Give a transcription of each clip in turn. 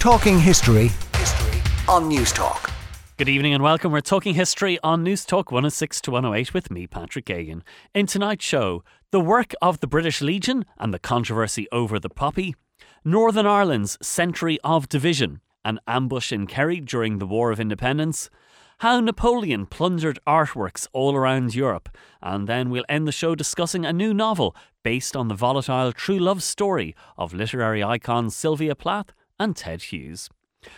Talking history, history on News Talk. Good evening and welcome. We're talking history on News Talk 106 to 108 with me, Patrick Geoghegan. In tonight's show, the work of the British Legion and the controversy over the poppy, Northern Ireland's century of division, an ambush in Kerry during the War of Independence, how Napoleon plundered artworks all around Europe, and then we'll end the show discussing a new novel based on the volatile true love story of literary icon Sylvia Plath and Ted Hughes.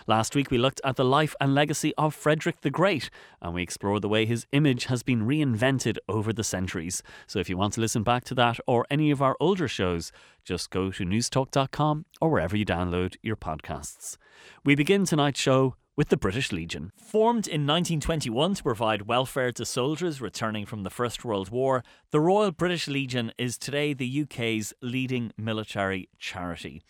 Last week we looked at the life and legacy of Frederick the Great and we explored the way his image has been reinvented over the centuries. So if you want to listen back to that or any of our older shows, just go to newstalk.com or wherever you download your podcasts. We begin tonight's show with the British Legion. Formed in 1921 to provide welfare to soldiers returning from the First World War, the Royal British Legion is today the UK's leading military charity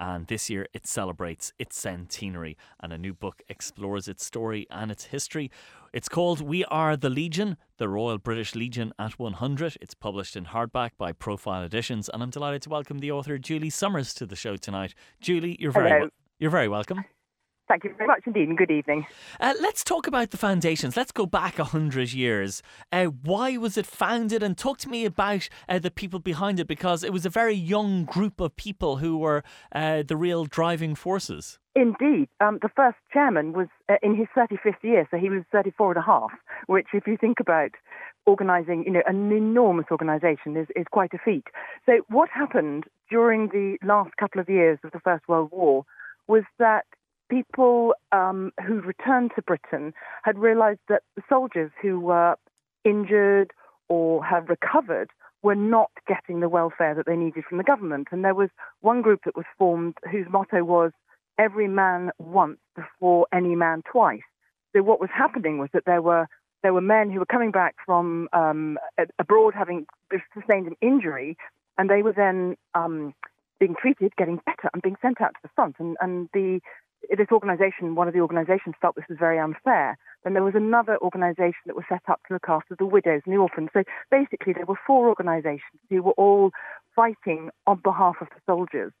and this year it celebrates its centenary, and a new book explores its story and its history. It's called We Are the Legion, the Royal British Legion at 100. It's published in hardback by Profile Editions, and I'm delighted to welcome the author Julie Summers to the show tonight. Julie, you're very Hello. you're very welcome. Thank you very much indeed, and good evening. Uh, let's talk about the foundations. Let's go back a hundred years. Uh, why was it founded? And talk to me about uh, the people behind it, because it was a very young group of people who were uh, the real driving forces. Indeed, um, the first chairman was uh, in his 35th year, so he was 34 and a half, which, if you think about organising, you know, an enormous organisation is, is quite a feat. So what happened during the last couple of years of the First World War was that people um, who returned to Britain had realised that the soldiers who were injured or had recovered were not getting the welfare that they needed from the government. And there was one group that was formed whose motto was every man once before any man twice. So what was happening was that there were there were men who were coming back from um, abroad having sustained an injury, and they were then um, being treated, getting better, and being sent out to the front. And, and the this organisation, one of the organisations, felt this was very unfair. Then there was another organisation that was set up to look after the widows and the orphans. So basically, there were four organisations who were all fighting on behalf of the soldiers.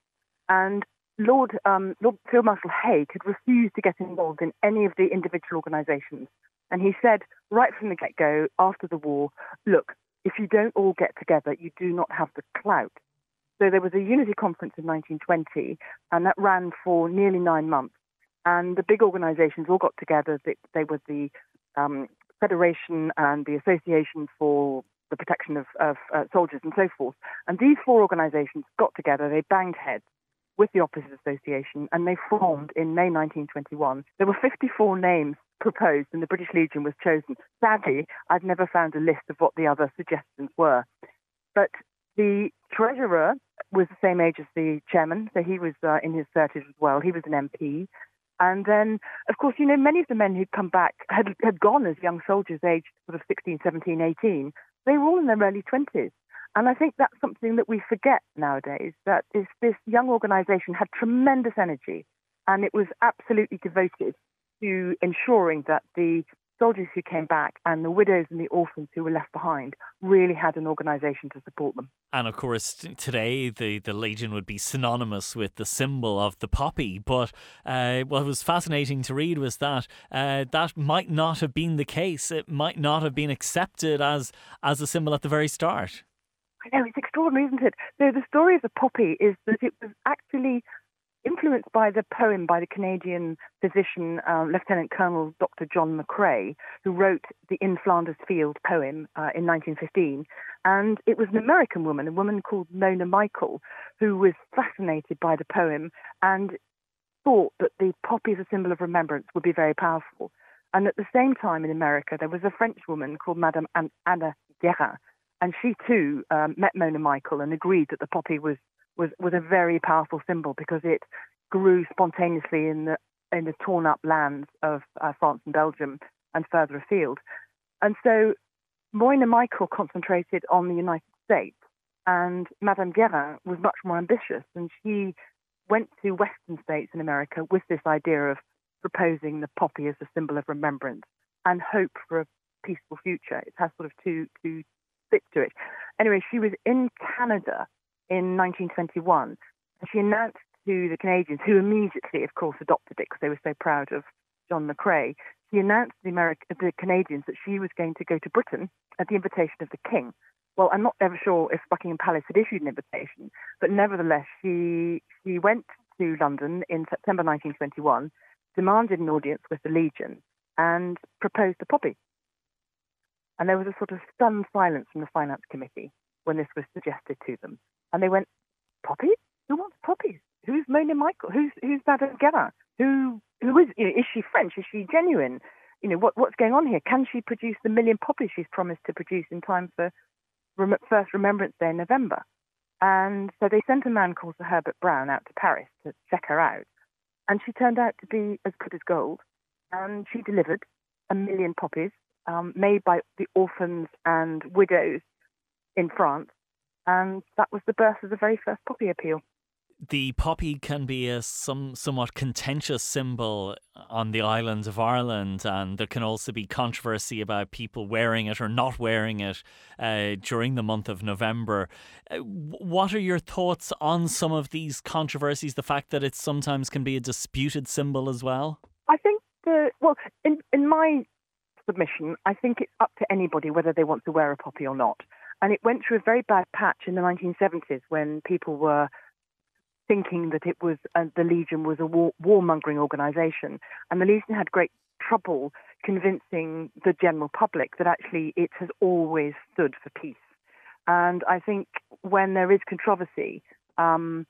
And Lord, um, Lord Field Marshal Haig had refused to get involved in any of the individual organisations. And he said right from the get go after the war, look, if you don't all get together, you do not have the clout. So there was a unity conference in 1920, and that ran for nearly nine months. And the big organisations all got together. They, were the um, Federation and the Association for the Protection of, of uh, Soldiers and so forth. And these four organisations got together. They banged heads with the Officers Association, and they formed in May 1921. There were 54 names proposed, and the British Legion was chosen. Sadly, I've never found a list of what the other suggestions were. But the treasurer was the same age as the chairman, so he was uh, in his 30s as well. He was an MP. And then, of course, you know, many of the men who'd come back had, had gone as young soldiers, aged sort of 16, 17, 18. They were all in their early 20s. And I think that's something that we forget nowadays, that this, this young organisation had tremendous energy and it was absolutely devoted to ensuring that the soldiers who came back and the widows and the orphans who were left behind really had an organisation to support them. And of course, today the, the Legion would be synonymous with the symbol of the poppy. But uh, what was fascinating to read was that uh, that might not have been the case. It might not have been accepted as as a symbol at the very start. I know, it's extraordinary, isn't it? So the story of the poppy is that it was actually influenced by the poem by the Canadian physician, uh, Lieutenant Colonel Dr. John McCrae, who wrote the In Flanders Field poem uh, in 1915. And it was an American woman, a woman called Mona Michael, who was fascinated by the poem and thought that the poppy as a symbol of remembrance would be very powerful. And at the same time in America, there was a French woman called Madame Anna Guérin, and she too um, met Mona Michael and agreed that the poppy was, was, was a very powerful symbol because it grew spontaneously in the in the torn up lands of uh, France and Belgium and further afield. And so Mona Michael concentrated on the United States, and Madame Guérin was much more ambitious, and she went to Western states in America with this idea of proposing the poppy as a symbol of remembrance and hope for a peaceful future. It has sort of two two bits to it. Anyway, she was in Canada in 1921, and she announced to the Canadians, who immediately, of course, adopted it because they were so proud of John McCrae, she announced to the, the Canadians that she was going to go to Britain at the invitation of the King. Well, I'm not ever sure if Buckingham Palace had issued an invitation, but nevertheless, she she went to London in September 1921, demanded an audience with the Legion, and proposed a poppy. And there was a sort of stunned silence from the Finance Committee when this was suggested to them. And they went, Poppies? Who wants poppies? Who's Mona Michael? Who's who's Madame Guérin? Who who is you know, is she French? Is she genuine? You know what what's going on here? Can she produce the million poppies she's promised to produce in time for rem- first Remembrance Day in November? And so they sent a man called Sir Herbert Brown out to Paris to check her out, and she turned out to be as good as gold. And she delivered a million poppies um, made by the orphans and widows in France, and that was the birth of the very first poppy appeal. The poppy can be a some somewhat contentious symbol on the island of Ireland, and there can also be controversy about people wearing it or not wearing it uh, during the month of November. Uh, what are your thoughts on some of these controversies? The fact that it sometimes can be a disputed symbol as well. I think the well, in in my submission, I think it's up to anybody whether they want to wear a poppy or not. And it went through a very bad patch in the 1970s when people were thinking that it was uh, the Legion was a war- warmongering organisation, and the Legion had great trouble convincing the general public that actually it has always stood for peace. And I think when there is controversy, um,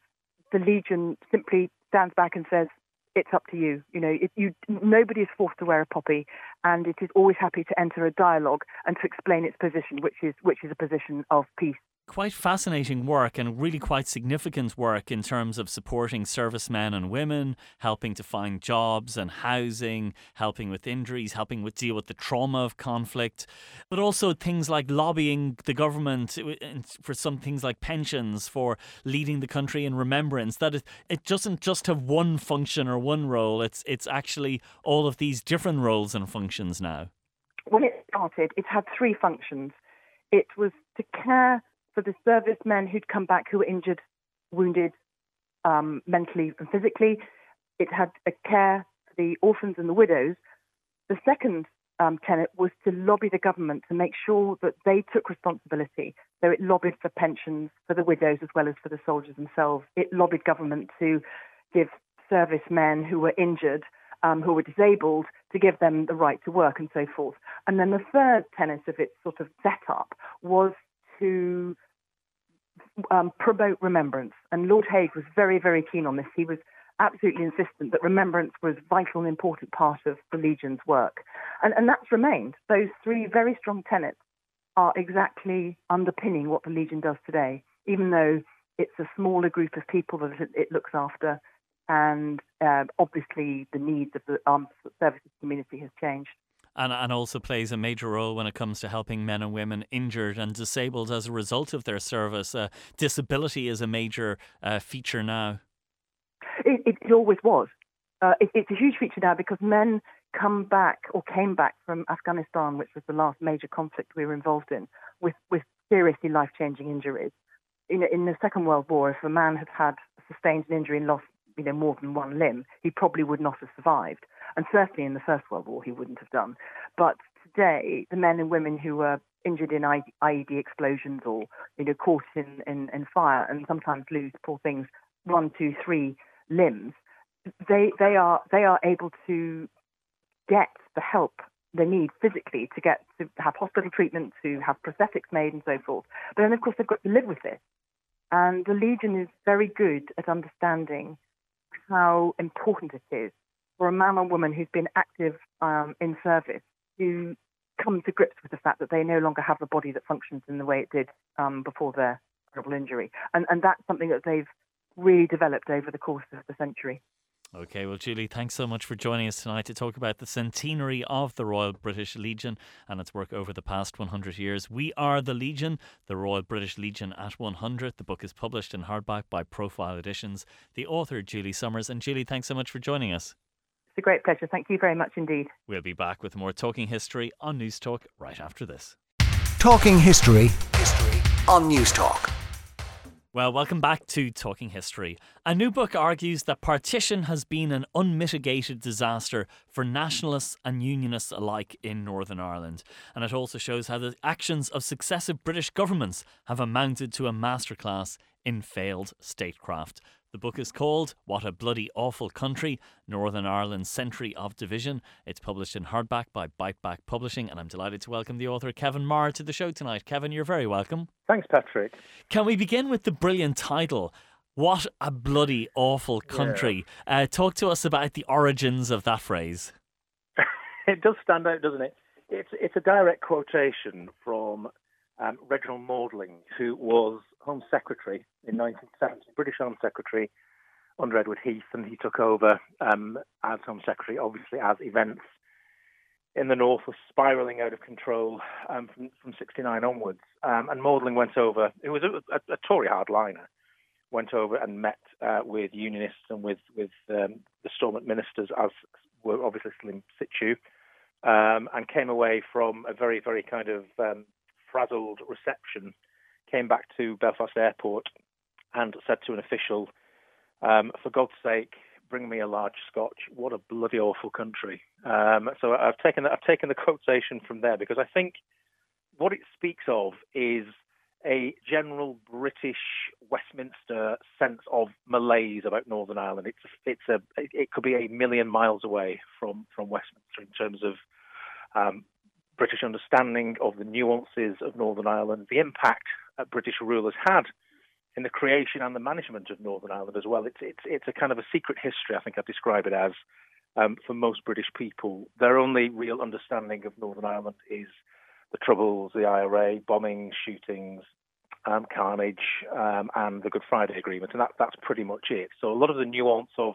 the Legion simply stands back and says, it's up to you. You know, it, you nobody is forced to wear a poppy, and it is always happy to enter a dialogue and to explain its position, which is which is a position of peace quite fascinating work and really quite significant work in terms of supporting servicemen and women, helping to find jobs and housing, helping with injuries, helping with deal with the trauma of conflict, but also things like lobbying the government uh, for some things like pensions, for leading the country in remembrance. That it, it doesn't just have one function or one role. It's it's actually all of these different roles and functions now. When it started, it had three functions. It was to care for the servicemen who'd come back who were injured, wounded, um, mentally and physically. It had a care for the orphans and the widows. The second um, tenet was to lobby the government to make sure that they took responsibility. So it lobbied for pensions for the widows as well as for the soldiers themselves. It lobbied government to give servicemen who were injured, um, who were disabled, to give them the right to work and so forth. And then the third tenet of its sort of setup was to um, promote remembrance. And Lord Haig was very, very keen on this. He was absolutely insistent that remembrance was vital and important part of the Legion's work. And, and that's remained. Those three very strong tenets are exactly underpinning what the Legion does today, even though it's a smaller group of people that it looks after. And uh, obviously, the needs of the armed services community has changed and, and also plays a major role when it comes to helping men and women injured and disabled as a result of their service. Uh, disability is a major uh, feature now. It, it, it always was. Uh, it, it's a huge feature now because men come back or came back from Afghanistan, which was the last major conflict we were involved in, with, with seriously life changing injuries. In, in the Second World War, if a man had had sustained an injury and lost you know, more than one limb, he probably would not have survived. And certainly in the First World War, he wouldn't have done. But today, the men and women who were injured in IED explosions or, you know, caught in, in, in fire and sometimes lose, poor things, one, two, three limbs, they, they, are, they are able to get the help they need physically to get to have hospital treatment, to have prosthetics made, and so forth. But then, of course, they've got to live with this. And the Legion is very good at understanding how important it is for a man or woman who's been active um, in service to come to grips with the fact that they no longer have a body that functions in the way it did um, before their terrible injury. And, and that's something that they've really developed over the course of the century. Okay, well, Julie, thanks so much for joining us tonight to talk about the centenary of the Royal British Legion and its work over the past 100 years. We are the Legion, the Royal British Legion at 100. The book is published in hardback by Profile Editions. The author, Julie Summers. And Julie, thanks so much for joining us. It's a great pleasure. Thank you very much indeed. We'll be back with more Talking History on News Talk right after this. Talking History, history on News Talk. Well, welcome back to Talking History. A new book argues that partition has been an unmitigated disaster for nationalists and unionists alike in Northern Ireland. And it also shows how the actions of successive British governments have amounted to a masterclass in failed statecraft. The book is called What a Bloody Awful Country Northern Ireland's Century of Division. It's published in hardback by Biteback Publishing, and I'm delighted to welcome the author Kevin Meagher to the show tonight. Kevin, you're very welcome. Thanks, Patrick. Can we begin with the brilliant title? What a bloody awful country. Yeah. Uh, talk to us about the origins of that phrase. it does stand out, doesn't it? It's, it's a direct quotation from um, Reginald Maudling, who was Home Secretary in 1970, British Home Secretary under Edward Heath, and he took over um, as Home Secretary, obviously as events in the north were spiralling out of control um, from, from 69 onwards. Um, and Maudling went over, it was a, a, a, Tory hardliner, went over and met uh, with unionists and with, with um, the Stormont ministers, as were obviously still in situ, um, and came away from a very, very kind of frazzled reception, came back to Belfast Airport and said to an official, um, for God's sake, bring me a large scotch. What a bloody awful country. Um, so I've taken I've taken the quotation from there because I think what it speaks of is a general British Westminster sense of malaise about Northern Ireland. It's it's a it could be a million miles away from from Westminster in terms of um, British understanding of the nuances of Northern Ireland, the impact that British rulers had in the creation and the management of Northern Ireland as well. It's it's it's a kind of a secret history. I think I'd describe it as um, for most British people. Their only real understanding of Northern Ireland is the Troubles, the IRA, bombings, shootings, um, carnage, um, and the Good Friday Agreement, and that that's pretty much it. So a lot of the nuance of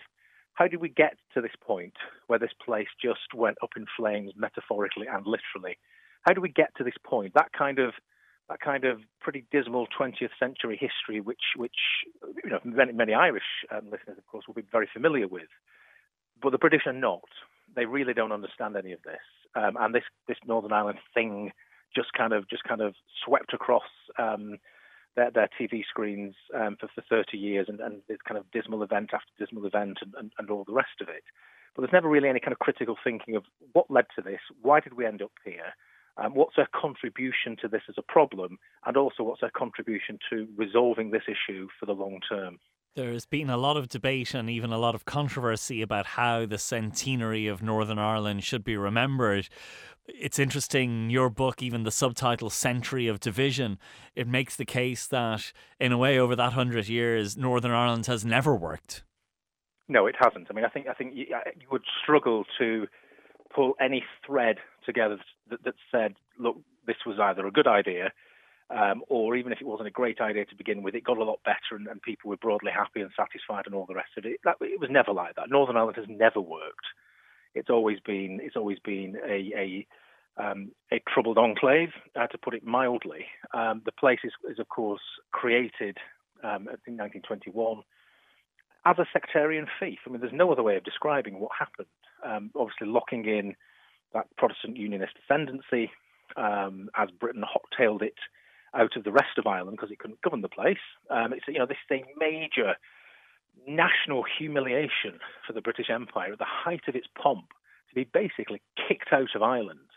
how did we get to this point where this place just went up in flames, metaphorically and literally? How do we get to this point? That kind of that kind of pretty dismal 20th century history, which which you know many, many Irish um, listeners, of course, will be very familiar with, but the British are not. They really don't understand any of this, um, and this this Northern Ireland thing just kind of just kind of swept across. Um, their, their TV screens um, for, for 30 years and, and this kind of dismal event after dismal event and, and, and all the rest of it. But there's never really any kind of critical thinking of what led to this, why did we end up here, um, what's their contribution to this as a problem, and also what's their contribution to resolving this issue for the long term. There's been a lot of debate and even a lot of controversy about how the centenary of Northern Ireland should be remembered. It's interesting, your book, even the subtitle Century of Division, it makes the case that, in a way, over that hundred years, Northern Ireland has never worked. No, it hasn't. I mean, I think I think you, uh, you would struggle to pull any thread together that, that said, look, this was either a good idea um, or even if it wasn't a great idea to begin with, it got a lot better and, and people were broadly happy and satisfied and all the rest of it. That, it was never like that. Northern Ireland has never worked. It's always been it's always been a a, um, a troubled enclave, uh, to put it mildly. Um, the place is, is, of course created um, in 1921 as a sectarian fief. I mean, there's no other way of describing what happened. Um, obviously, locking in that Protestant Unionist ascendancy um, as Britain hot-tailed it out of the rest of Ireland because it couldn't govern the place. Um, it's you know this is a major national humiliation for the British Empire at the height of its pomp to be basically kicked out of Ireland,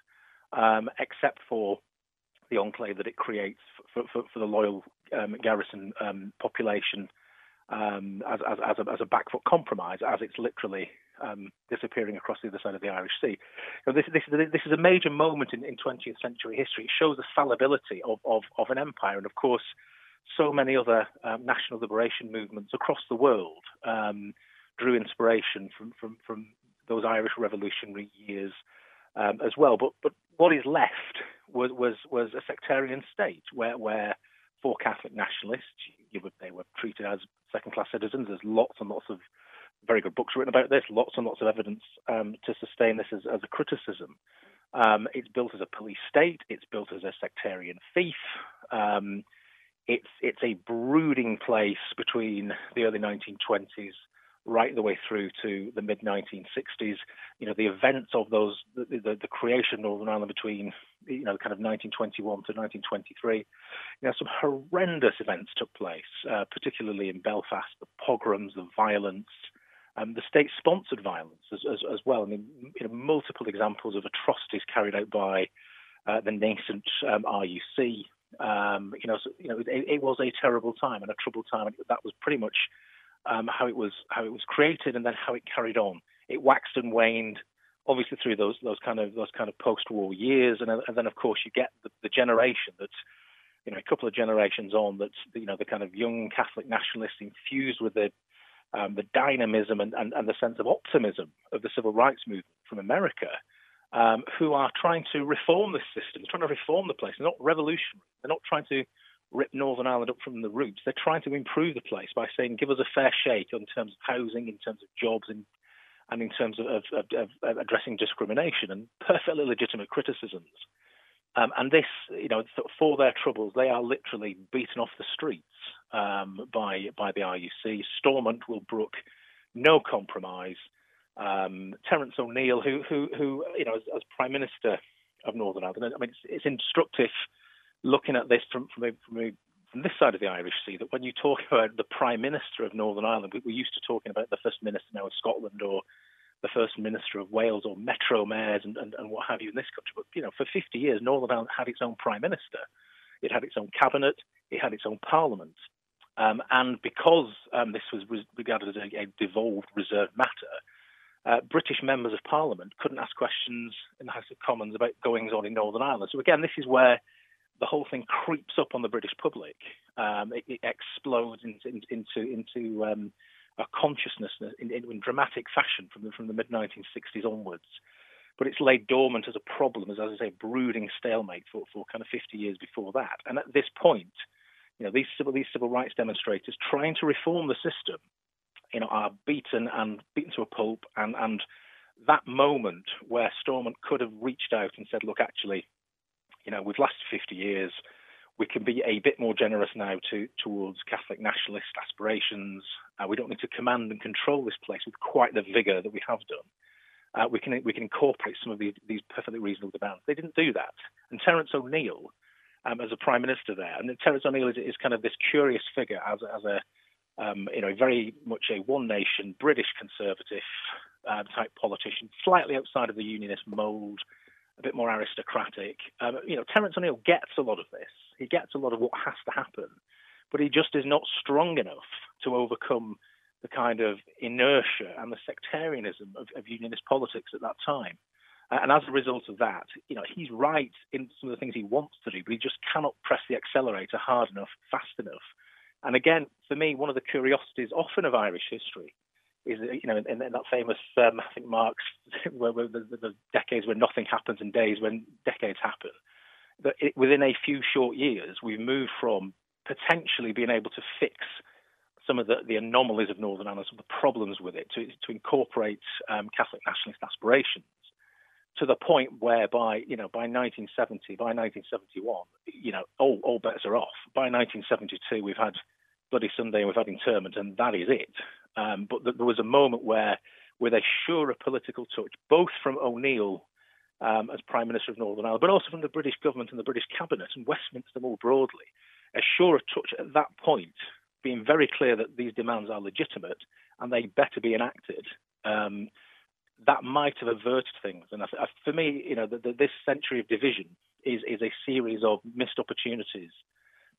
um, except for the enclave that it creates for, for, for the loyal um, garrison um, population um, as, as, as, a, as a back foot compromise, as it's literally um, disappearing across the other side of the Irish Sea. This, this, this is a major moment in, in 20th century history. It shows the fallibility of, of, of an empire. And of course, so many other um, national liberation movements across the world um, drew inspiration from, from, from those Irish revolutionary years um, as well. But, but what is left was, was, was a sectarian state where, where for Catholic nationalists, you would, they were treated as second class citizens. There's lots and lots of very good books written about this, lots and lots of evidence um, to sustain this as, as a criticism. Um, it's built as a police state. It's built as a sectarian fief. Um, it's it's a brooding place between the early 1920s, right the way through to the mid 1960s. You know, the events of those, the, the, the, creation of Northern Ireland between, you know, kind of 1921 to 1923, you know, some horrendous events took place, uh, particularly in Belfast, the pogroms, the violence, um, the state-sponsored violence as, as, as, well. I mean, you know, multiple examples of atrocities carried out by uh, the nascent um, RUC. Um, you know, so, you know, it, it, was a terrible time and a troubled time. And that was pretty much um, how it was how it was created, and then how it carried on. It waxed and waned, obviously through those those kind of those kind of post-war years, and, and then of course you get the, the generation that's you know a couple of generations on that's you know the kind of young Catholic nationalists infused with the um, the dynamism and, and, and, the sense of optimism of the civil rights movement from America, um, who are trying to reform the system, trying to reform the place. They're not revolutionary. They're not trying to rip Northern Ireland up from the roots. They're trying to improve the place by saying, give us a fair shake in terms of housing, in terms of jobs, and, and in terms of, of, of, of addressing discrimination and perfectly legitimate criticisms. Um, and this, you know, for their troubles, they are literally beaten off the streets um, by by the RUC. Stormont will brook no compromise. Um, Terence O'Neill, who who who you know, as, as, Prime Minister of Northern Ireland, I mean, it's, it's instructive looking at this from from, a, from, a, from this side of the Irish Sea that when you talk about the Prime Minister of Northern Ireland, we, we're used to talking about the First Minister now of Scotland or the First Minister of Wales or Metro mayors and, and, and what have you in this country. But, you know, for 50 years, Northern Ireland had its own Prime Minister. It had its own cabinet. It had its own parliament. Um, and because um, this was regarded as a, a devolved reserved matter, uh, British members of Parliament couldn't ask questions in the House of Commons about goings on in Northern Ireland. So again, this is where the whole thing creeps up on the British public. Um, it, it, explodes into into into um, a consciousness in, in, in dramatic fashion from the, from the mid 1960s onwards. But it's laid dormant as a problem, as, as I say, brooding stalemate for, for kind of 50 years before that. And at this point, you know, these civil, these civil rights demonstrators trying to reform the system, you know, are beaten and beaten to a pulp. And, and that moment where Stormont could have reached out and said, look, actually, you know, we've lasted 50 years we can be a bit more generous now to, towards Catholic nationalist aspirations. Uh, we don't need to command and control this place with quite the vigour that we have done. Uh, we can we can incorporate some of these, these perfectly reasonable demands. They didn't do that. And Terence O'Neill, um, as a prime minister there, and Terence O'Neill is, is kind of this curious figure as as a um, you know very much a one nation British conservative uh, type politician, slightly outside of the unionist mould a bit more aristocratic. Um, you know, Terence O'Neill gets a lot of this. He gets a lot of what has to happen, but he just is not strong enough to overcome the kind of inertia and the sectarianism of, of unionist politics at that time. Uh, and as a result of that, you know, he's right in some of the things he wants to do, but he just cannot press the accelerator hard enough, fast enough. And again, for me, one of the curiosities often of Irish history is that you know in, in that famous um, I think Marx where, where the, the, decades when nothing happens and days when decades happen. That it, within a few short years, we've moved from potentially being able to fix some of the, the anomalies of Northern Ireland, some of the problems with it, to, to incorporate um, Catholic nationalist aspirations, to the point where by you know by 1970, by 1971, you know all, all bets are off. By 1972, we've had Bloody Sunday and we've had internment, and that is it. Um, but th- there was a moment where, with a surer political touch, both from O'Neill um, as Prime Minister of Northern Ireland, but also from the British government and the British Cabinet and Westminster more broadly, a surer touch at that point, being very clear that these demands are legitimate and they better be enacted. Um, that might have averted things. And for me, you know, the, the, this century of division is is a series of missed opportunities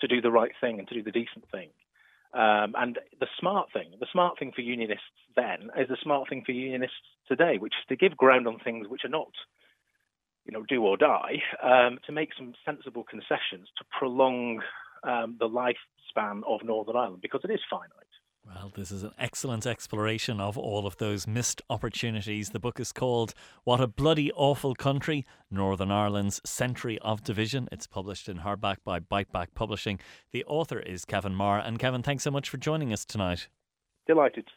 to do the right thing and to do the decent thing. Um, and the smart thing, the smart thing for unionists then is the smart thing for unionists today, which is to give ground on things which are not, you know, do or die, um, to make some sensible concessions to prolong um, the lifespan of Northern Ireland because it is finite. Well, this is an excellent exploration of all of those missed opportunities. The book is called What a Bloody Awful Country Northern Ireland's Century of Division. It's published in hardback by Biteback Publishing. The author is Kevin Meagher. And Kevin, thanks so much for joining us tonight. Delighted.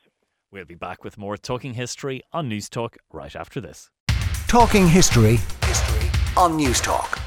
We'll be back with more Talking History on News Talk right after this. Talking History, history on News Talk.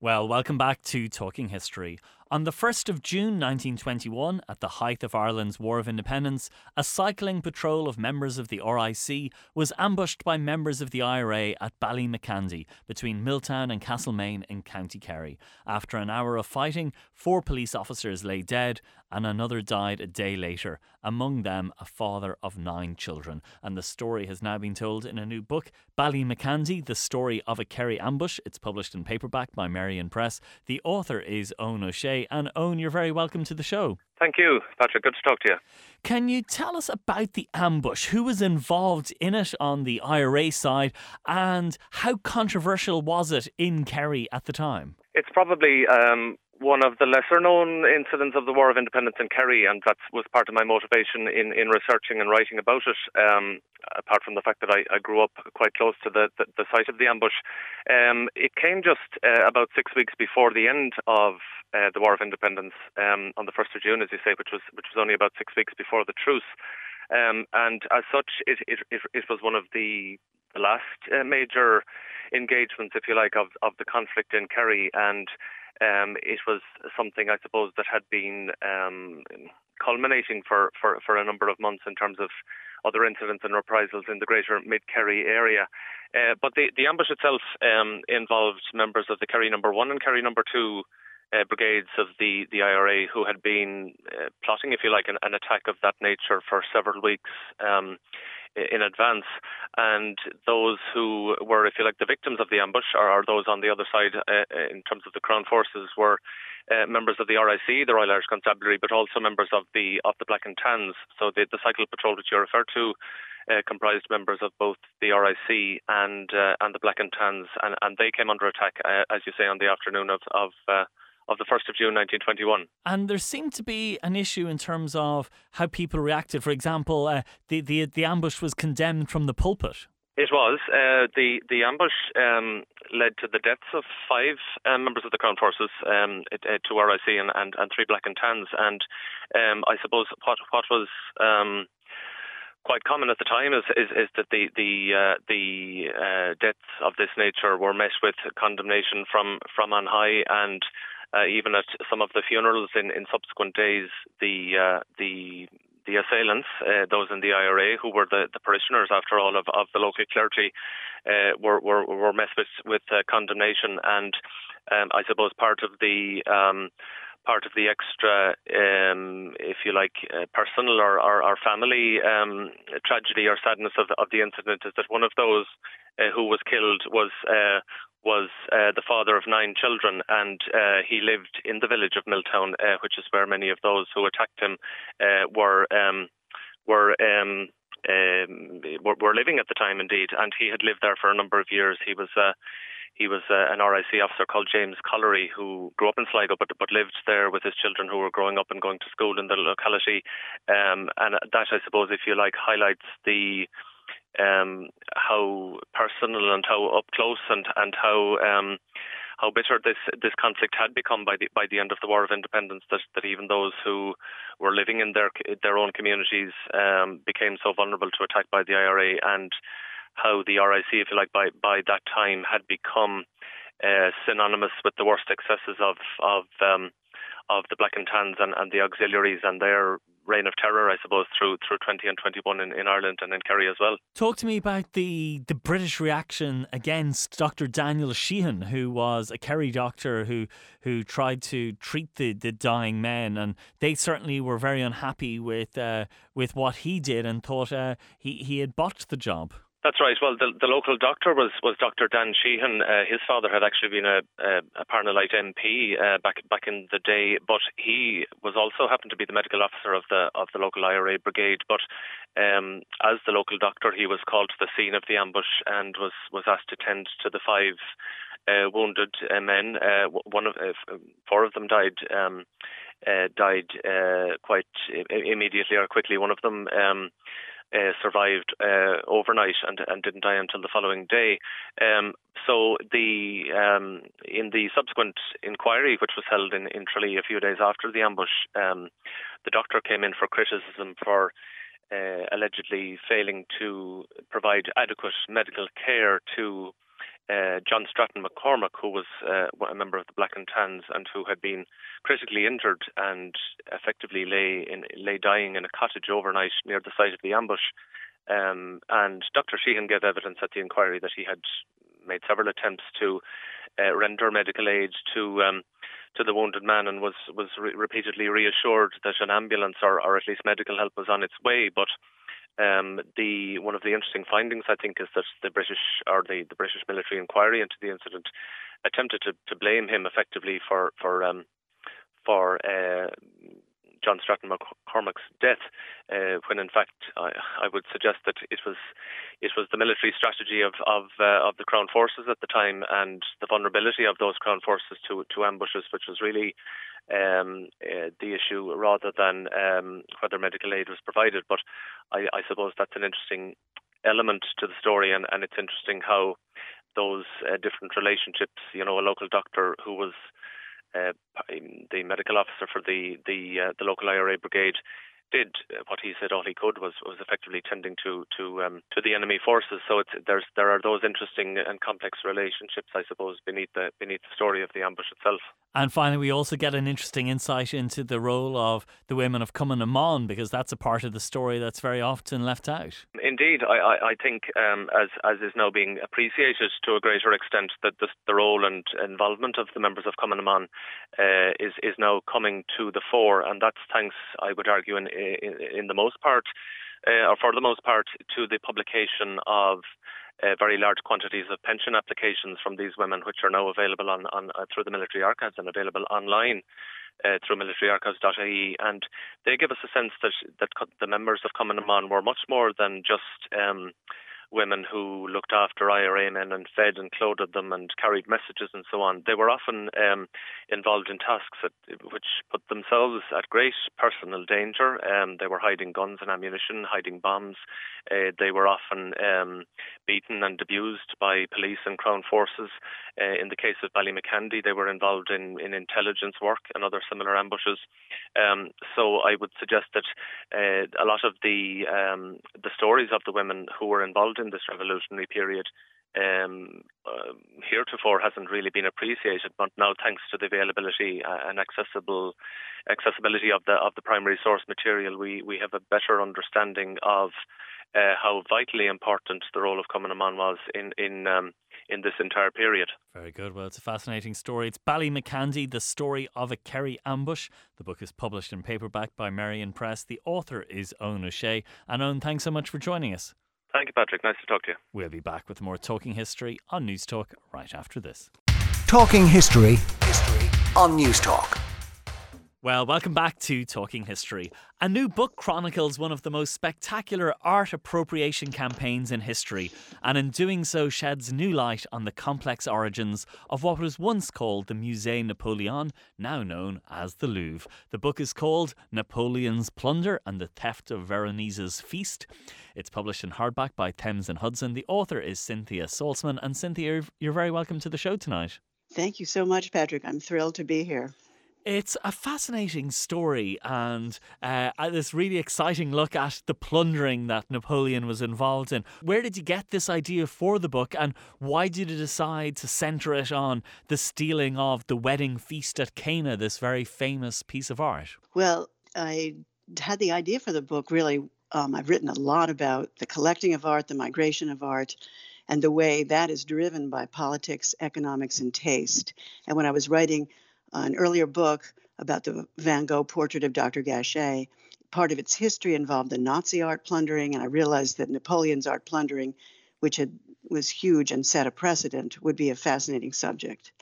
Well, welcome back to Talking History. On the 1st of June 1921, at the height of Ireland's War of Independence, a cycling patrol of members of the RIC was ambushed by members of the IRA at Ballymacandy between Milltown and Castlemaine in County Kerry. After an hour of fighting, four police officers lay dead and another died a day later, among them a father of nine children. And the story has now been told in a new book, Ballymacandy, The Story of a Kerry Ambush. It's published in paperback by Merrion Press. The author is Owen O'Shea. And Owen, you're very welcome to the show. Thank you, Patrick. Good to talk to you. Can you tell us about the ambush? Who was involved in it on the IRA side, and how controversial was it in Kerry at the time? It's probably um, one of the lesser known incidents of the War of Independence in Kerry, and that was part of my motivation in, in researching and writing about it. Um, apart from the fact that I, I grew up quite close to the, the, the site of the ambush, um, it came just uh, about six weeks before the end of uh, the War of Independence um, on the 1st of June, as you say, which was which was only about six weeks before the truce. Um, and as such, it, it, it, it was one of the, the last uh, major engagements, if you like, of, of the conflict in Kerry. And um, it was something I suppose that had been um, culminating for, for, for a number of months in terms of other incidents and reprisals in the greater Mid Kerry area. Uh, but the, the ambush itself um, involved members of the Kerry Number One and Kerry Number Two uh, brigades of the, the IRA who had been uh, plotting, if you like, an, an, attack of that nature for several weeks. Um, in advance. And those who were, if you like, the victims of the ambush, or, those on the other side uh, uh in terms of the Crown forces, were uh, members of the RIC, the Royal Irish Constabulary, but also members of the of the Black and Tans. So the, the cycle patrol that you refer to. Uh, comprised members of both the RIC and uh, and the Black and Tans, and, and they came under attack, uh, as you say, on the afternoon of of of the 1st of June 1921. And there seemed to be an issue in terms of how people reacted. For example, uh, the, the, the ambush was condemned from the pulpit. It was. Uh, the the ambush um, led to the deaths of five um, members of the Crown Forces, um, it, uh, two RIC and, and, and, three Black and Tans. And um, I suppose what what was um, quite common at the time is is, is that the the uh, the uh, deaths of this nature were met with condemnation from from on high and uh, even at some of the funerals in, in subsequent days, the uh, the the assailants, uh, those in the IRA, who were the, the parishioners, after all, of, of the local clergy, uh, were, were were met with with uh, condemnation, and um, I suppose part of the um, part of the extra, um, if you like, uh, personal or, or, or family um, tragedy or sadness of, of the incident is that one of those uh, who was killed was uh, was uh, the father of nine children, and uh, he lived in the village of Milltown, uh, which is where many of those who attacked him uh, were um, were. Um, um, were, living at the time, indeed, and he had lived there for a number of years. He was uh, he was uh, an RIC officer called James Collery who grew up in Sligo but but lived there with his children who were growing up and going to school in the locality. Um, and that, I suppose, if you like, highlights the um, how personal and how up close and and how um, how bitter this this conflict had become by the by the end of the War of Independence. That that even those who were living in their their own communities um, became so vulnerable to attack by the IRA, and how the RIC, if you like, by by that time had become uh, synonymous with the worst excesses of of um, of the Black and Tans and, and the auxiliaries and their reign of terror, I suppose, through through 20 and 21 in, in Ireland and in Kerry as well. Talk to me about the, the British reaction against Dr. Daniel Sheehan, who was a Kerry doctor who who tried to treat the, the dying men, and they certainly were very unhappy with uh, with what he did and thought uh, he he had botched the job. That's right. Well, the, the local doctor was, was Dr. Dan Sheehan. Uh, his father had actually been a, a, a Parnellite MP uh, back back in the day, but he was also happened to be the medical officer of the of the local IRA brigade. But um, as the local doctor, he was called to the scene of the ambush and was was asked to tend to the five uh, wounded uh, men. Uh, one of uh, four of them died. Um, died quite immediately or quickly. One of them. Um, uh, survived uh, overnight and, and didn't die until the following day. Um, so the um, in the subsequent inquiry, which was held in, in Tralee a few days after the ambush, um, the doctor came in for criticism for uh, allegedly failing to provide adequate medical care to uh, John Stratton McCormack, who was uh, a member of the Black and Tans and who had been critically injured and effectively lay in, lay dying in a cottage overnight near the site of the ambush. Um, and Dr. Sheehan gave evidence at the inquiry that he had made several attempts to uh, render medical aid to um, to the wounded man and was was re- repeatedly reassured that an ambulance or, or at least medical help was on its way. But um, the one of the interesting findings, I think, is that the British or the, the British military inquiry into the incident attempted to, to blame him effectively for for um, for uh, John Stratton McCormack's death, uh, when in fact I, I, would suggest that it was it was the military strategy of of, uh, of the Crown forces at the time and the vulnerability of those Crown forces to to ambushes, which was really um, uh, the issue rather than um, whether medical aid was provided. But I, I, suppose that's an interesting element to the story, and, and it's interesting how those uh, different relationships. You know, a local doctor who was uh, the medical officer for the the uh, the local IRA brigade did what he said all he could was was effectively tending to to um, to the enemy forces. So it's there's there are those interesting and complex relationships, I suppose, beneath the beneath the story of the ambush itself. And finally, we also get an interesting insight into the role of the women of Cumann because that's a part of the story that's very often left out. Indeed, I, I, I think um, as as is now being appreciated to a greater extent that the, the role and involvement of the members of Cumann uh, is is now coming to the fore, and that's thanks, I would argue, in in, in the most part, uh, or for the most part, to the publication of uh, very large quantities of pension applications from these women, which are now available on, on uh, through the military archives and available online uh, through militaryarchives.ie. And they give us a sense that that the members of Cumann na mBan were much more than just um, women who looked after IRA men and fed and clothed them and carried messages and so on. They were often um, involved in tasks that, which put themselves at great personal danger. Um, they were hiding guns and ammunition, hiding bombs. Uh, they were often um, beaten and abused by police and Crown forces. Uh, in the case of Ballymacandy, they were involved in, in intelligence work and other similar ambushes. Um, so I would suggest that uh, a lot of the um, the stories of the women who were involved in this revolutionary period um, uh, heretofore hasn't really been appreciated, but now thanks to the availability uh, and accessible accessibility of the of the primary source material, we we have a better understanding of uh, how vitally important the role of Cumann na mBan was in in um, in this entire period. Very good. Well, it's a fascinating story. It's Ballymacandy, the story of a Kerry ambush. The book is published in paperback by Merrion Press. The author is Owen O'Shea. And Owen, thanks so much for joining us. Thank you, Patrick. Nice to talk to you. We'll be back with more Talking History on News Talk right after this. Talking History, history on News Talk. Well, welcome back to Talking History. A new book chronicles one of the most spectacular art appropriation campaigns in history, and in doing so sheds new light on the complex origins of what was once called the Musée Napoleon, now known as the Louvre. The book is called Napoleon's Plunder and the Theft of Veronese's Feast. It's published in hardback by Thames and Hudson. The author is Cynthia Saltzman, and Cynthia, you're very welcome to the show tonight. Thank you so much, Patrick. I'm thrilled to be here. It's a fascinating story and uh, this really exciting look at the plundering that Napoleon was involved in. Where did you get this idea for the book and why did you decide to centre it on the stealing of the wedding feast at Cana, this very famous piece of art? Well, I had the idea for the book really. Um, I've written a lot about the collecting of art, the migration of art, and the way that is driven by politics, economics, and taste. And when I was writing an earlier book about the Van Gogh portrait of Dr. Gachet. Part of its history involved the Nazi art plundering, and I realized that Napoleon's art plundering, which had was huge and set a precedent, would be a fascinating subject.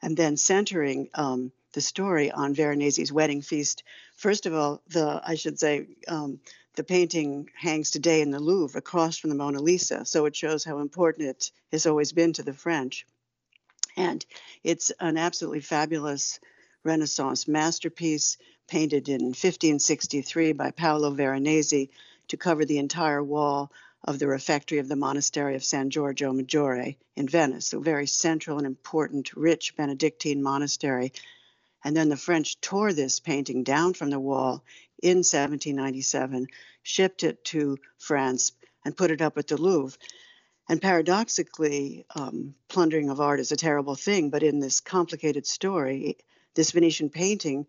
And then centering um, the story on Veronese's wedding feast. First of all, the I should say um, the painting hangs today in the Louvre across from the Mona Lisa, so it shows how important it has always been to the French. And it's an absolutely fabulous Renaissance masterpiece painted in 1563 by Paolo Veronese to cover the entire wall of the refectory of the monastery of San Giorgio Maggiore in Venice, a very central and important, rich Benedictine monastery. And then the French tore this painting down from the wall in 1797, shipped it to France, and put it up at the Louvre. And paradoxically, um, plundering of art is a terrible thing, but in this complicated story, this Venetian painting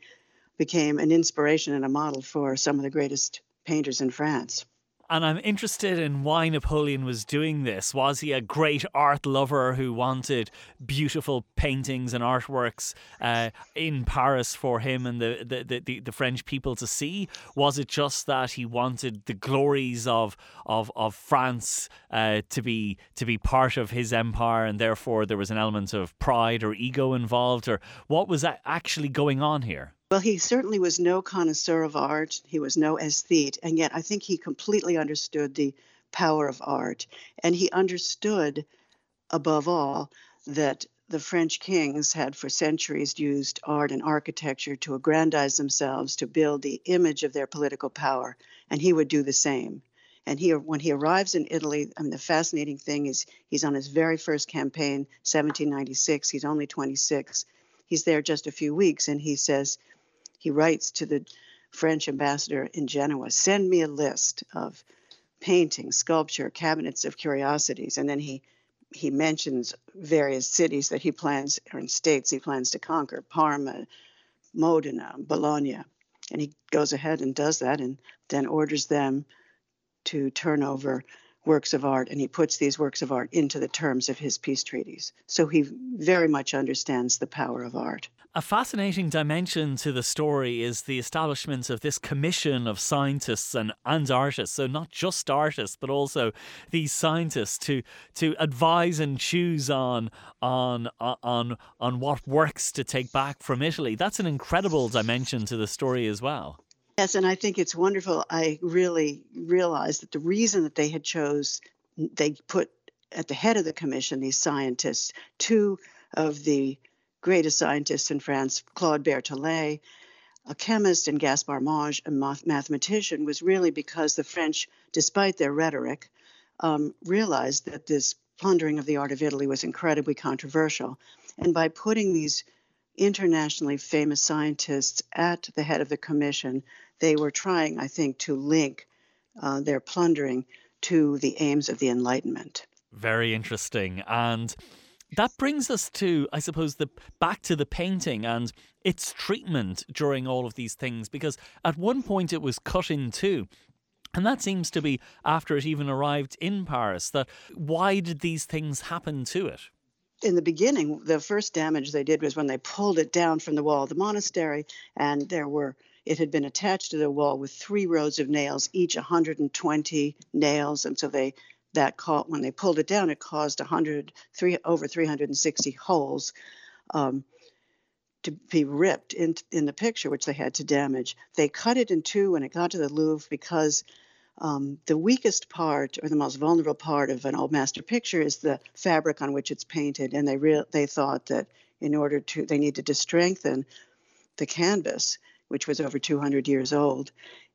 became an inspiration and a model for some of the greatest painters in France. And I'm interested in why Napoleon was doing this. Was he a great art lover who wanted beautiful paintings and artworks uh, in Paris for him and the, the, the, the, French people to see? Was it just that he wanted the glories of of, of France uh, to be to be part of his empire, and therefore there was an element of pride or ego involved, or what was actually going on here? Well, he certainly was no connoisseur of art. He was no aesthete. And yet, I think he completely understood the power of art. And he understood, above all, that the French kings had for centuries used art and architecture to aggrandize themselves, to build the image of their political power. And he would do the same. And he, when he arrives in Italy, I mean, the fascinating thing is he's on his very first campaign, 1796. He's only 26. He's there just a few weeks, and he says, he writes to the French ambassador in Genoa send me a list of paintings, sculpture, cabinets of curiosities. And then he he mentions various cities that he plans or states he plans to conquer Parma, Modena, Bologna. And he goes ahead and does that and then orders them to turn over works of art and he puts these works of art into the terms of his peace treaties. So he very much understands the power of art. A fascinating dimension to the story is the establishment of this commission of scientists and, and artists. So not just artists, but also these scientists to to advise and choose on on on on what works to take back from Italy. That's an incredible dimension to the story as well. Yes, and I think it's wonderful. I really realized that the reason that they had chose they put at the head of the commission these scientists, two of the greatest scientists in France, Claude Berthollet, a chemist, and Gaspard Monge, a mathematician, was really because the French, despite their rhetoric, um, realized that this plundering of the art of Italy was incredibly controversial. And by putting these internationally famous scientists at the head of the commission, they were trying, I think, to link uh, their plundering to the aims of the Enlightenment. Very interesting. And that brings us to, I suppose, the back to the painting and its treatment during all of these things, because at one point it was cut in two. And that seems to be after it even arrived in Paris. That why did these things happen to it? in the beginning, the first damage they did was when they pulled it down from the wall of the monastery, and there were it had been attached to the wall with three rows of nails, each 120 nails, and so they that caught when they pulled it down, it caused 100, three, over 360 holes um, to be ripped in, in the picture, which they had to damage. They cut it in two when it got to the Louvre because um, the weakest part or the most vulnerable part of an old master picture is the fabric on which it's painted, and they re- they thought that in order to they needed to strengthen the canvas, which was over 200 years old,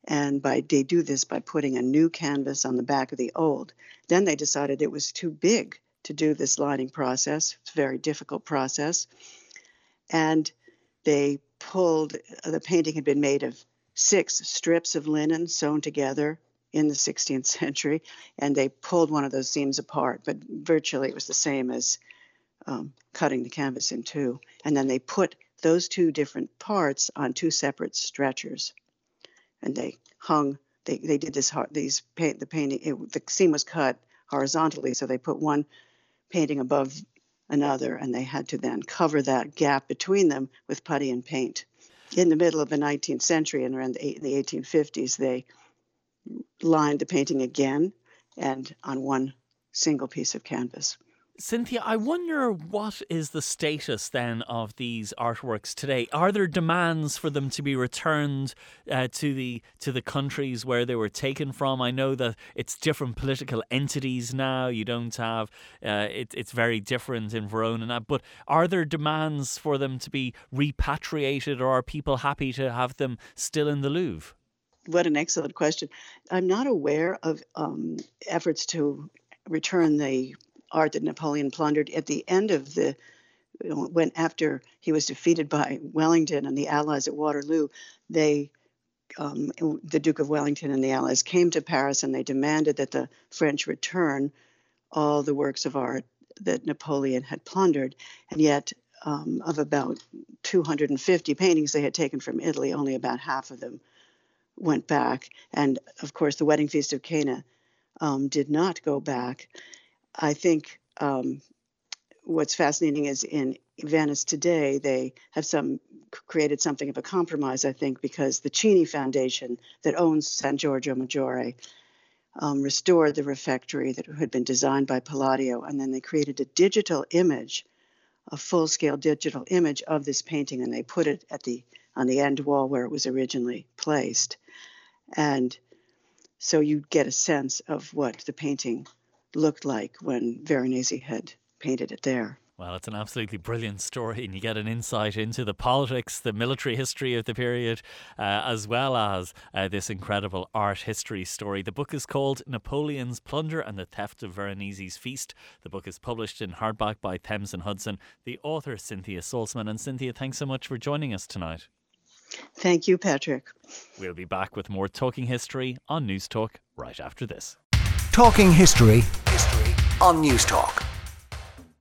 and by they do this by putting a new canvas on the back of the old. Then they decided it was too big to do this lining process. It's a very difficult process. And they pulled the painting had been made of six strips of linen sewn together in the 16th century, and they pulled one of those seams apart, but virtually it was the same as um, cutting the canvas in two. And then they put those two different parts on two separate stretchers and they hung. They, they did this these paint the painting. It, the seam was cut horizontally, so they put one painting above another, and they had to then cover that gap between them with putty and paint. In the middle of the 19th century and around the, the 1850s, they lined the painting again and on one single piece of canvas. Cynthia, I wonder what is the status then of these artworks today? Are there demands for them to be returned uh, to the to the countries where they were taken from? I know that it's different political entities now. You don't have uh, it, it's very different in Verona, now. but are there demands for them to be repatriated, or are people happy to have them still in the Louvre? What an excellent question. I'm not aware of um, efforts to return the art that Napoleon plundered at the end of the when after he was defeated by Wellington and the Allies at Waterloo, they um, the Duke of Wellington and the Allies came to Paris and they demanded that the French return all the works of art that Napoleon had plundered, and yet um, of about 250 paintings they had taken from Italy, only about half of them went back. And of course, the Wedding Feast of Cana um, did not go back. I think um, what's fascinating is in Venice today, they have some created something of a compromise, I think, because the Cini Foundation that owns San Giorgio Maggiore um, restored the refectory that had been designed by Palladio, and then they created a digital image, a full-scale digital image of this painting, and they put it at the on the end wall where it was originally placed, and so you get a sense of what the painting looked like when Veronese had painted it there. Well, it's an absolutely brilliant story, and you get an insight into the politics, the military history of the period, uh, as well as uh, this incredible art history story. The book is called Napoleon's Plunder and the Theft of Veronese's Feast. The book is published in hardback by Thames and Hudson. The author, Cynthia Saltzman. And Cynthia, thanks so much for joining us tonight. Thank you, Patrick. We'll be back with more Talking History on Newstalk right after this. Talking History, history on Newstalk.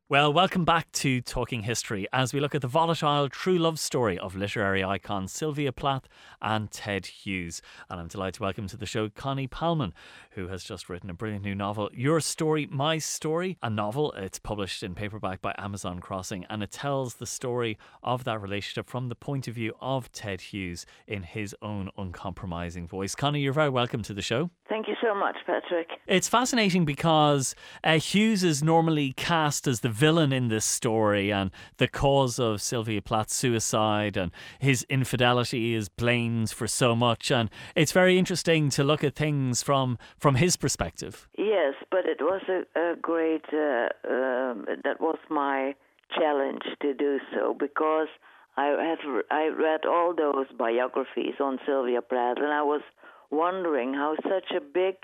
Well, welcome back to Talking History as we look at the volatile true love story of literary icons Sylvia Plath and Ted Hughes. And I'm delighted to welcome to the show Connie Palmen, who has just written a brilliant new novel, Your Story, My Story, a novel. It's published in paperback by Amazon Crossing and it tells the story of that relationship from the point of view of Ted Hughes in his own uncompromising voice. Connie, you're very welcome to the show. Thank you so much, Patrick. It's fascinating because uh, Hughes is normally cast as the villain in this story, and the cause of Sylvia Plath's suicide and his infidelity is blamed for so much. And it's very interesting to look at things from from his perspective. Yes, but it was a, a great. Uh, um, that was my challenge to do so because I have I read all those biographies on Sylvia Plath, and I was wondering how such a big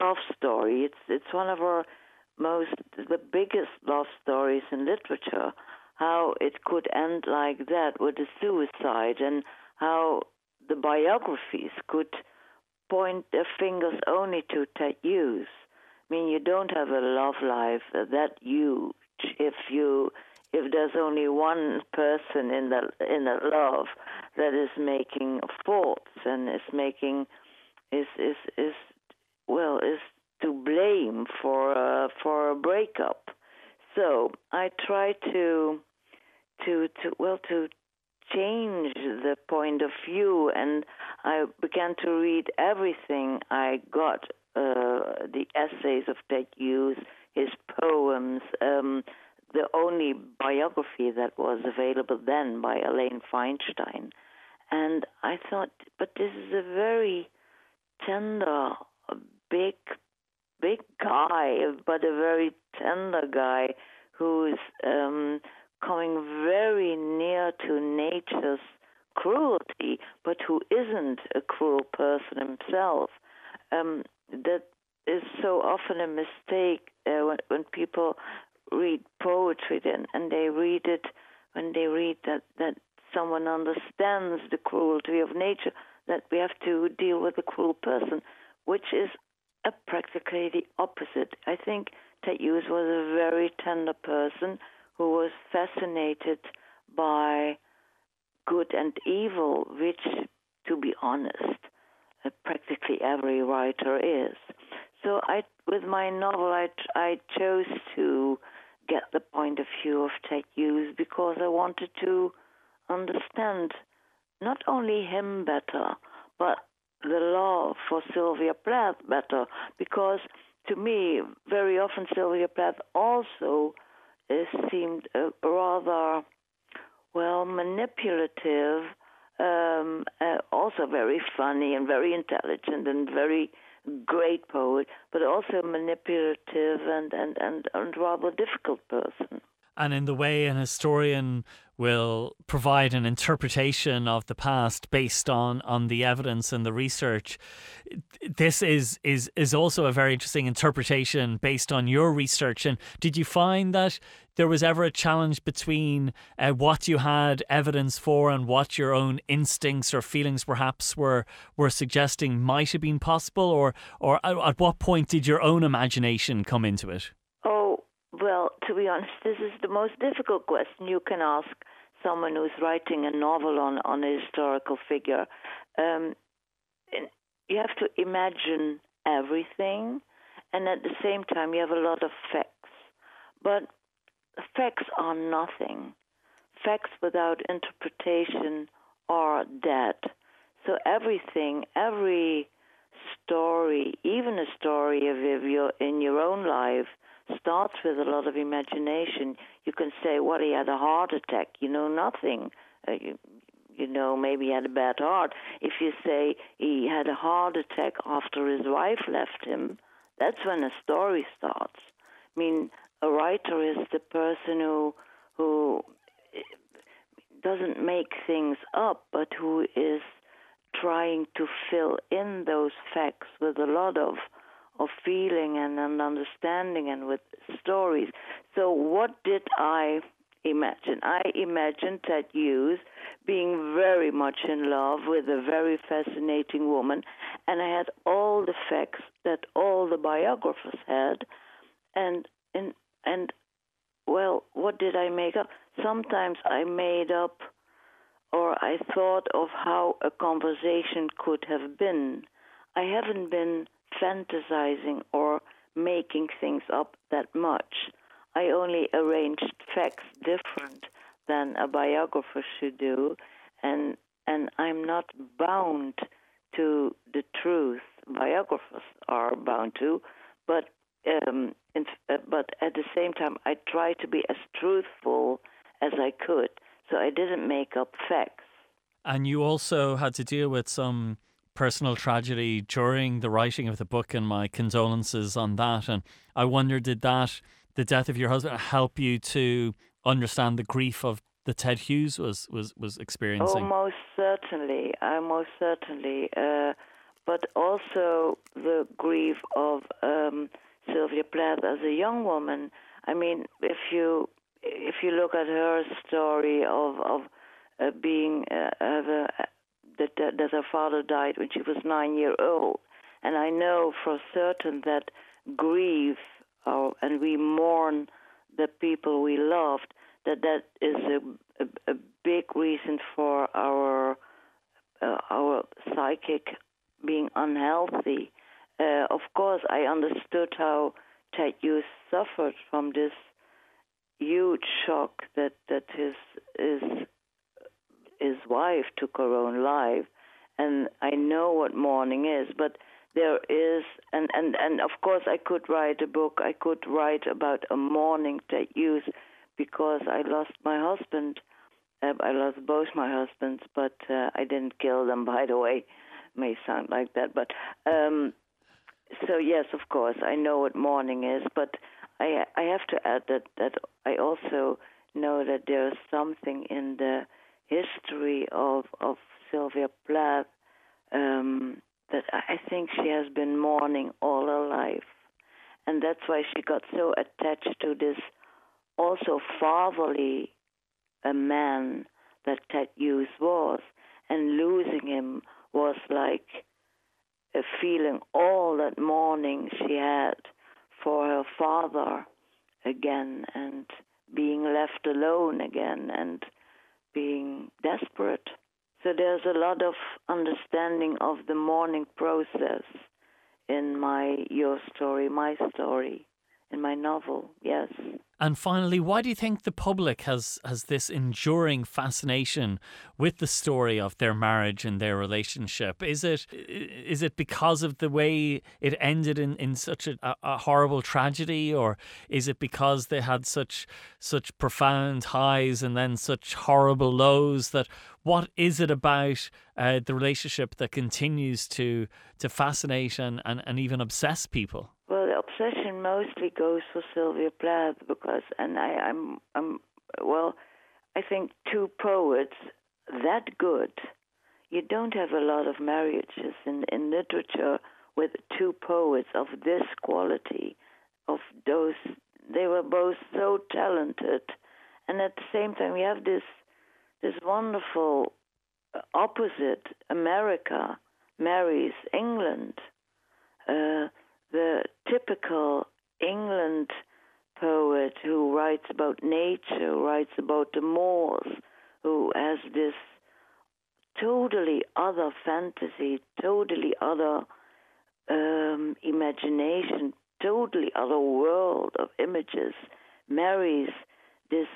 love story. It's it's one of our most the biggest love stories in literature how it could end like that with a suicide and how the biographies could point their fingers only to Hughes. I mean, you don't have a love life that huge if you if there's only one person in the in the love that is making faults and is making is is is well is to blame for uh, for a breakup. So I try to to to well to change the point of view, and I began to read everything I got uh, the essays of Ted Hughes, his poems. Um, the only biography that was available then by Elaine Feinstein. And I thought, but this is a very tender, big big guy, but a very tender guy who's um, coming very near to nature's cruelty, but who isn't a cruel person himself. Um, that is so often a mistake uh, when, when people read poetry and, and they read it when they read that, that someone understands the cruelty of nature, that we have to deal with a cruel person, which is a practically the opposite. I think Ted Hughes was a very tender person who was fascinated by good and evil, which, to be honest, uh, practically every writer is. So I, with my novel, I, I chose to get the point of view of Ted Hughes because I wanted to understand not only him better, but the law for Sylvia Plath better because to me, very often Sylvia Plath also uh, seemed uh, rather, well, manipulative, um, uh, also very funny and very intelligent and very great poet, but also manipulative and, and, and, and rather difficult person. And in the way an historian will provide an interpretation of the past based on on the evidence and the research. This is is is also a very interesting interpretation based on your research. And did you find that there was ever a challenge between uh, what you had evidence for and what your own instincts or feelings perhaps were were suggesting might have been possible, or or at what point did your own imagination come into it? Well, to be honest, this is the most difficult question you can ask someone who's writing a novel on, on a historical figure. Um, you have to imagine everything, and at the same time, you have a lot of facts. But facts are nothing. Facts without interpretation are dead. So everything, every story, even a story of your in your own life, starts with a lot of imagination. You can say, "Well, he had a heart attack." You know nothing. Uh, you, you know, maybe he had a bad heart. If you say he had a heart attack after his wife left him, that's when a story starts. I mean, a writer is the person who who doesn't make things up, but who is trying to fill in those facts with a lot of of feeling and, and understanding and with stories. So what did I imagine? I imagined Ted Hughes being very much in love with a very fascinating woman, and I had all the facts that all the biographers had, and and and well, what did I make up? Sometimes I made up or I thought of how a conversation could have been. I haven't been fantasizing or making things up that much. I only arranged facts different than a biographer should do, and and I'm not bound to the truth. Biographers are bound to, but um, uh, but at the same time, I tried to be as truthful as I could. So I didn't make up facts. And you also had to deal with some personal tragedy during the writing of the book, and my condolences on that. And I wonder, did that, the death of your husband, help you to understand the grief of the Ted Hughes was was was experiencing? Oh, most certainly, I most certainly, uh, but also the grief of um, Sylvia Plath as a young woman. I mean, if you if you look at her story of of uh, being uh, uh, that that her father died when she was nine year old, and I know for certain that grief uh, and we mourn the people we loved. That that is a, a, a big reason for our uh, our psychic being unhealthy. Uh, of course, I understood how Ted Hughes suffered from this huge shock that that his his his wife took her own life, and I know what mourning is, but there is and and and of course I could write a book. I could write about a mourning Ted Hughes because I lost my husband. Uh, I lost both my husbands, but uh, I didn't kill them. By the way, may sound like that, but um, so yes, of course, I know what mourning is, but I I have to add that that I also know that there's something in the history of of Sylvia Plath um, that I think she has been mourning all her life, and that's why she got so attached to this also fatherly a man that Ted Hughes was, and losing him was like a feeling all that mourning she had for her father again and being left alone again and being desperate. So there's a lot of understanding of the mourning process in my your story, my story, in my novel. Yes. And finally, why do you think the public has has this enduring fascination with the story of their marriage and their relationship? Is it is it because of the way it ended in, in such a, a horrible tragedy, or is it because they had such such profound highs and then such horrible lows? That what is it about uh, the relationship that continues to to fascinate and, and, and even obsess people? Obsession mostly goes for Sylvia Plath because, and I, I'm, I'm, well, I think two poets that good. You don't have a lot of marriages in in literature with two poets of this quality, of those. They were both so talented, and at the same time, we have this this wonderful opposite. America marries England. Uh, the typical England poet who writes about nature, who writes about the moors, who has this totally other fantasy, totally other um, imagination, totally other world of images, marries this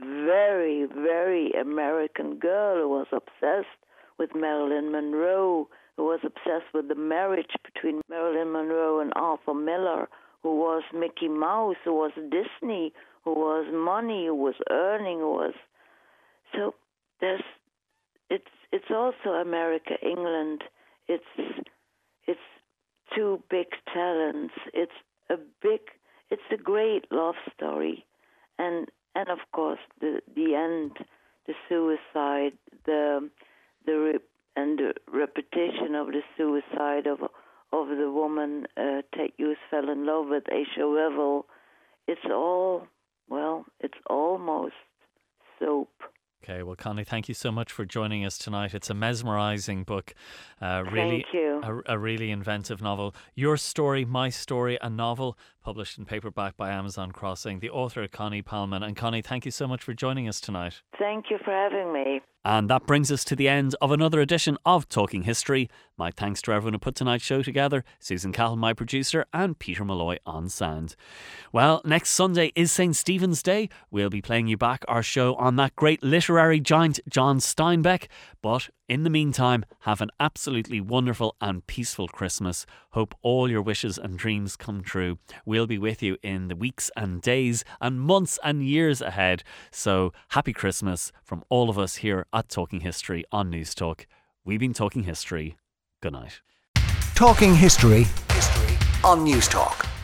very, very American girl who was obsessed with Marilyn Monroe, who was obsessed with the marriage between Marilyn Monroe and Arthur Miller, who was Mickey Mouse, who was Disney, who was money, who was earning, who was so there's it's it's also America, England. It's it's two big talents. It's a big it's a great love story, and and of course the the end, the suicide, the the and the repetition of the suicide of of the woman uh, Ted Hughes fell in love with Assia Wevill. It's all well, it's almost soap. Okay, well, Connie, thank you so much for joining us tonight. It's a mesmerising book, uh, really, a, a, really inventive novel. Your story, my story, a novel published in paperback by Amazon Crossing. The author Connie Palmen, and Connie, thank you so much for joining us tonight. Thank you for having me. And that brings us to the end of another edition of Talking History. My thanks to everyone who put tonight's show together Susan Cahill, my producer, and Peter Malloy on sound. Well, next Sunday is St. Stephen's Day. We'll be playing you back our show on that great literary giant, John Steinbeck. But in the meantime, have an absolutely wonderful and peaceful Christmas. Hope all your wishes and dreams come true. We'll be with you in the weeks and days and months and years ahead. So, happy Christmas from all of us here at Talking History on Newstalk. We've been talking history. Good night. Talking history, history on Newstalk.